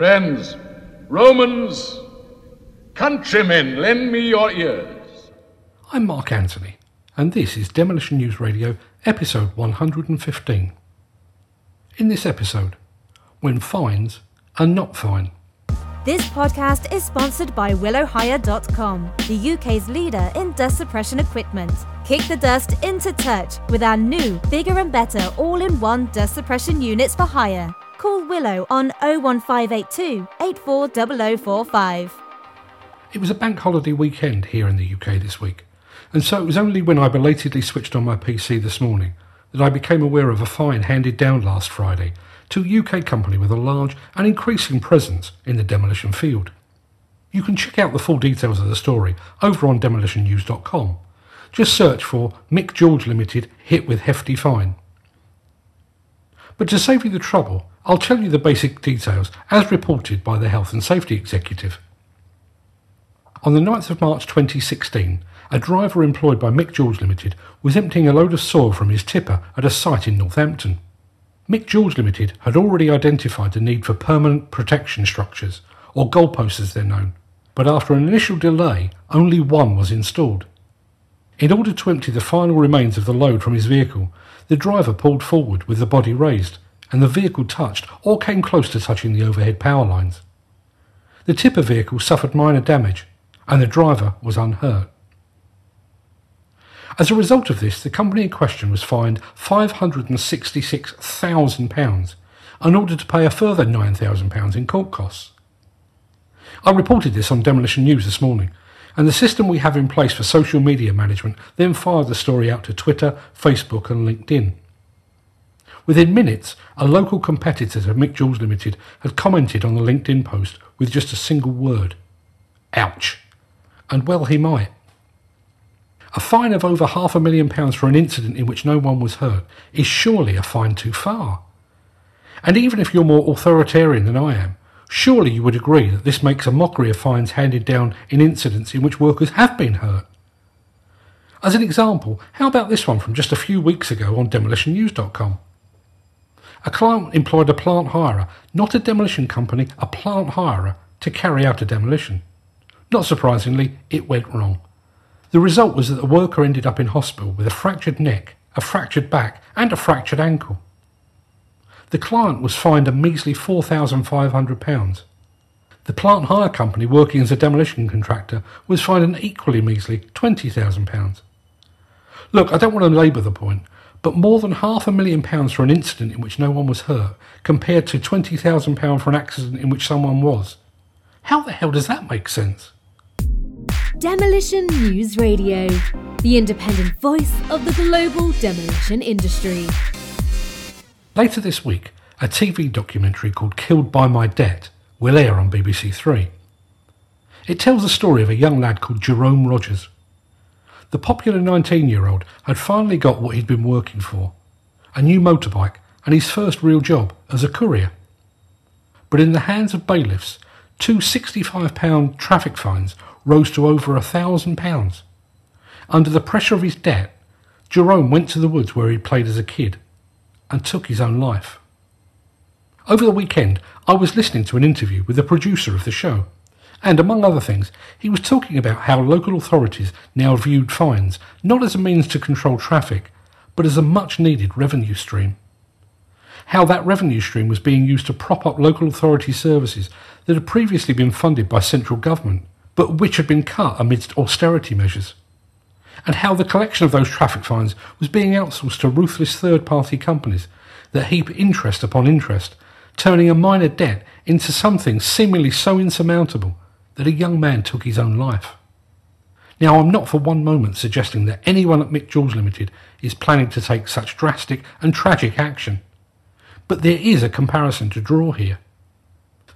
Friends, Romans, countrymen, lend me your ears. I'm Mark Anthony, and this is Demolition News Radio, episode 115. In this episode, when fines are not fine. This podcast is sponsored by WillowHire.com, the UK's leader in dust suppression equipment. Kick the dust into touch with our new, bigger and better all in one dust suppression units for hire. Call Willow on 01582 840045. It was a bank holiday weekend here in the UK this week, and so it was only when I belatedly switched on my PC this morning that I became aware of a fine handed down last Friday to a UK company with a large and increasing presence in the demolition field. You can check out the full details of the story over on demolitionnews.com. Just search for Mick George Limited hit with hefty fine. But to save you the trouble, I'll tell you the basic details as reported by the Health and Safety Executive. On the 9th of March 2016, a driver employed by Mick George Limited was emptying a load of soil from his tipper at a site in Northampton. Mick George Limited had already identified the need for permanent protection structures, or goalposts as they're known, but after an initial delay, only one was installed. In order to empty the final remains of the load from his vehicle, the driver pulled forward with the body raised, and the vehicle touched or came close to touching the overhead power lines. The tipper vehicle suffered minor damage, and the driver was unhurt. As a result of this, the company in question was fined £566,000 and ordered to pay a further £9,000 in court costs. I reported this on Demolition News this morning, and the system we have in place for social media management then fired the story out to Twitter, Facebook, and LinkedIn. Within minutes, a local competitor to Mick George Limited had commented on the LinkedIn post with just a single word Ouch. And well, he might. A fine of over half a million pounds for an incident in which no one was hurt is surely a fine too far. And even if you're more authoritarian than I am, surely you would agree that this makes a mockery of fines handed down in incidents in which workers have been hurt. As an example, how about this one from just a few weeks ago on demolitionnews.com? A client employed a plant hirer, not a demolition company, a plant hirer, to carry out a demolition. Not surprisingly, it went wrong. The result was that the worker ended up in hospital with a fractured neck, a fractured back, and a fractured ankle. The client was fined a measly £4,500. The plant hire company working as a demolition contractor was fined an equally measly £20,000. Look, I don't want to labour the point, but more than half a million pounds for an incident in which no one was hurt, compared to £20,000 for an accident in which someone was. How the hell does that make sense? Demolition News Radio, the independent voice of the global demolition industry. Later this week, a TV documentary called Killed by My Debt will air on BBC Three. It tells the story of a young lad called Jerome Rogers. The popular 19 year old had finally got what he'd been working for a new motorbike and his first real job as a courier. But in the hands of bailiffs, two £65 traffic fines rose to over a thousand pounds. Under the pressure of his debt, Jerome went to the woods where he played as a kid and took his own life. Over the weekend, I was listening to an interview with the producer of the show, and among other things, he was talking about how local authorities now viewed fines not as a means to control traffic, but as a much needed revenue stream. How that revenue stream was being used to prop up local authority services that had previously been funded by central government but which had been cut amidst austerity measures, and how the collection of those traffic fines was being outsourced to ruthless third party companies that heap interest upon interest, turning a minor debt into something seemingly so insurmountable that a young man took his own life. Now, I'm not for one moment suggesting that anyone at Mick George Limited is planning to take such drastic and tragic action, but there is a comparison to draw here.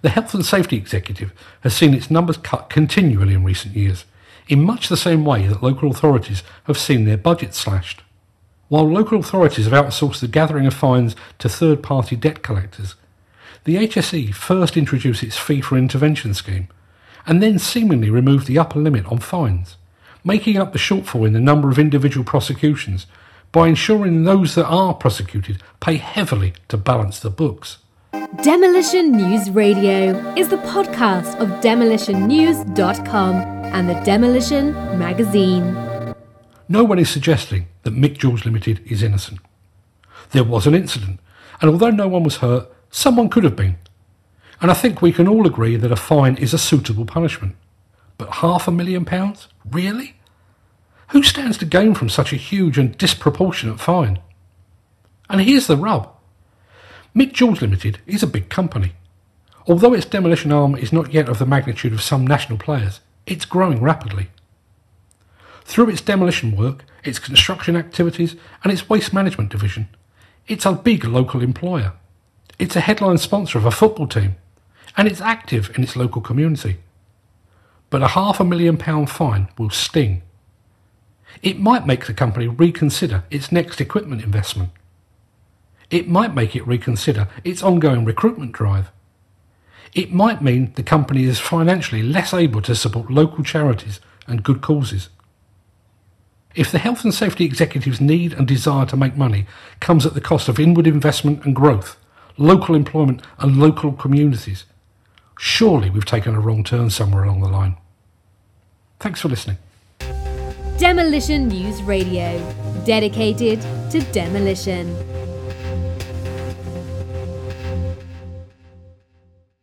The Health and Safety Executive has seen its numbers cut continually in recent years, in much the same way that local authorities have seen their budgets slashed. While local authorities have outsourced the gathering of fines to third party debt collectors, the HSE first introduced its fee for intervention scheme and then seemingly removed the upper limit on fines, making up the shortfall in the number of individual prosecutions by ensuring those that are prosecuted pay heavily to balance the books. Demolition News Radio is the podcast of demolitionnews.com and the Demolition magazine. No one is suggesting that Mick George Limited is innocent. There was an incident, and although no one was hurt, someone could have been. And I think we can all agree that a fine is a suitable punishment. But half a million pounds? Really? Who stands to gain from such a huge and disproportionate fine? And here's the rub. George Limited is a big company. Although its demolition arm is not yet of the magnitude of some national players, it's growing rapidly. Through its demolition work, its construction activities, and its waste management division, it's a big local employer. It's a headline sponsor of a football team, and it's active in its local community. But a half a million pound fine will sting. It might make the company reconsider its next equipment investment. It might make it reconsider its ongoing recruitment drive. It might mean the company is financially less able to support local charities and good causes. If the health and safety executives' need and desire to make money comes at the cost of inward investment and growth, local employment and local communities, surely we've taken a wrong turn somewhere along the line. Thanks for listening. Demolition News Radio, dedicated to demolition.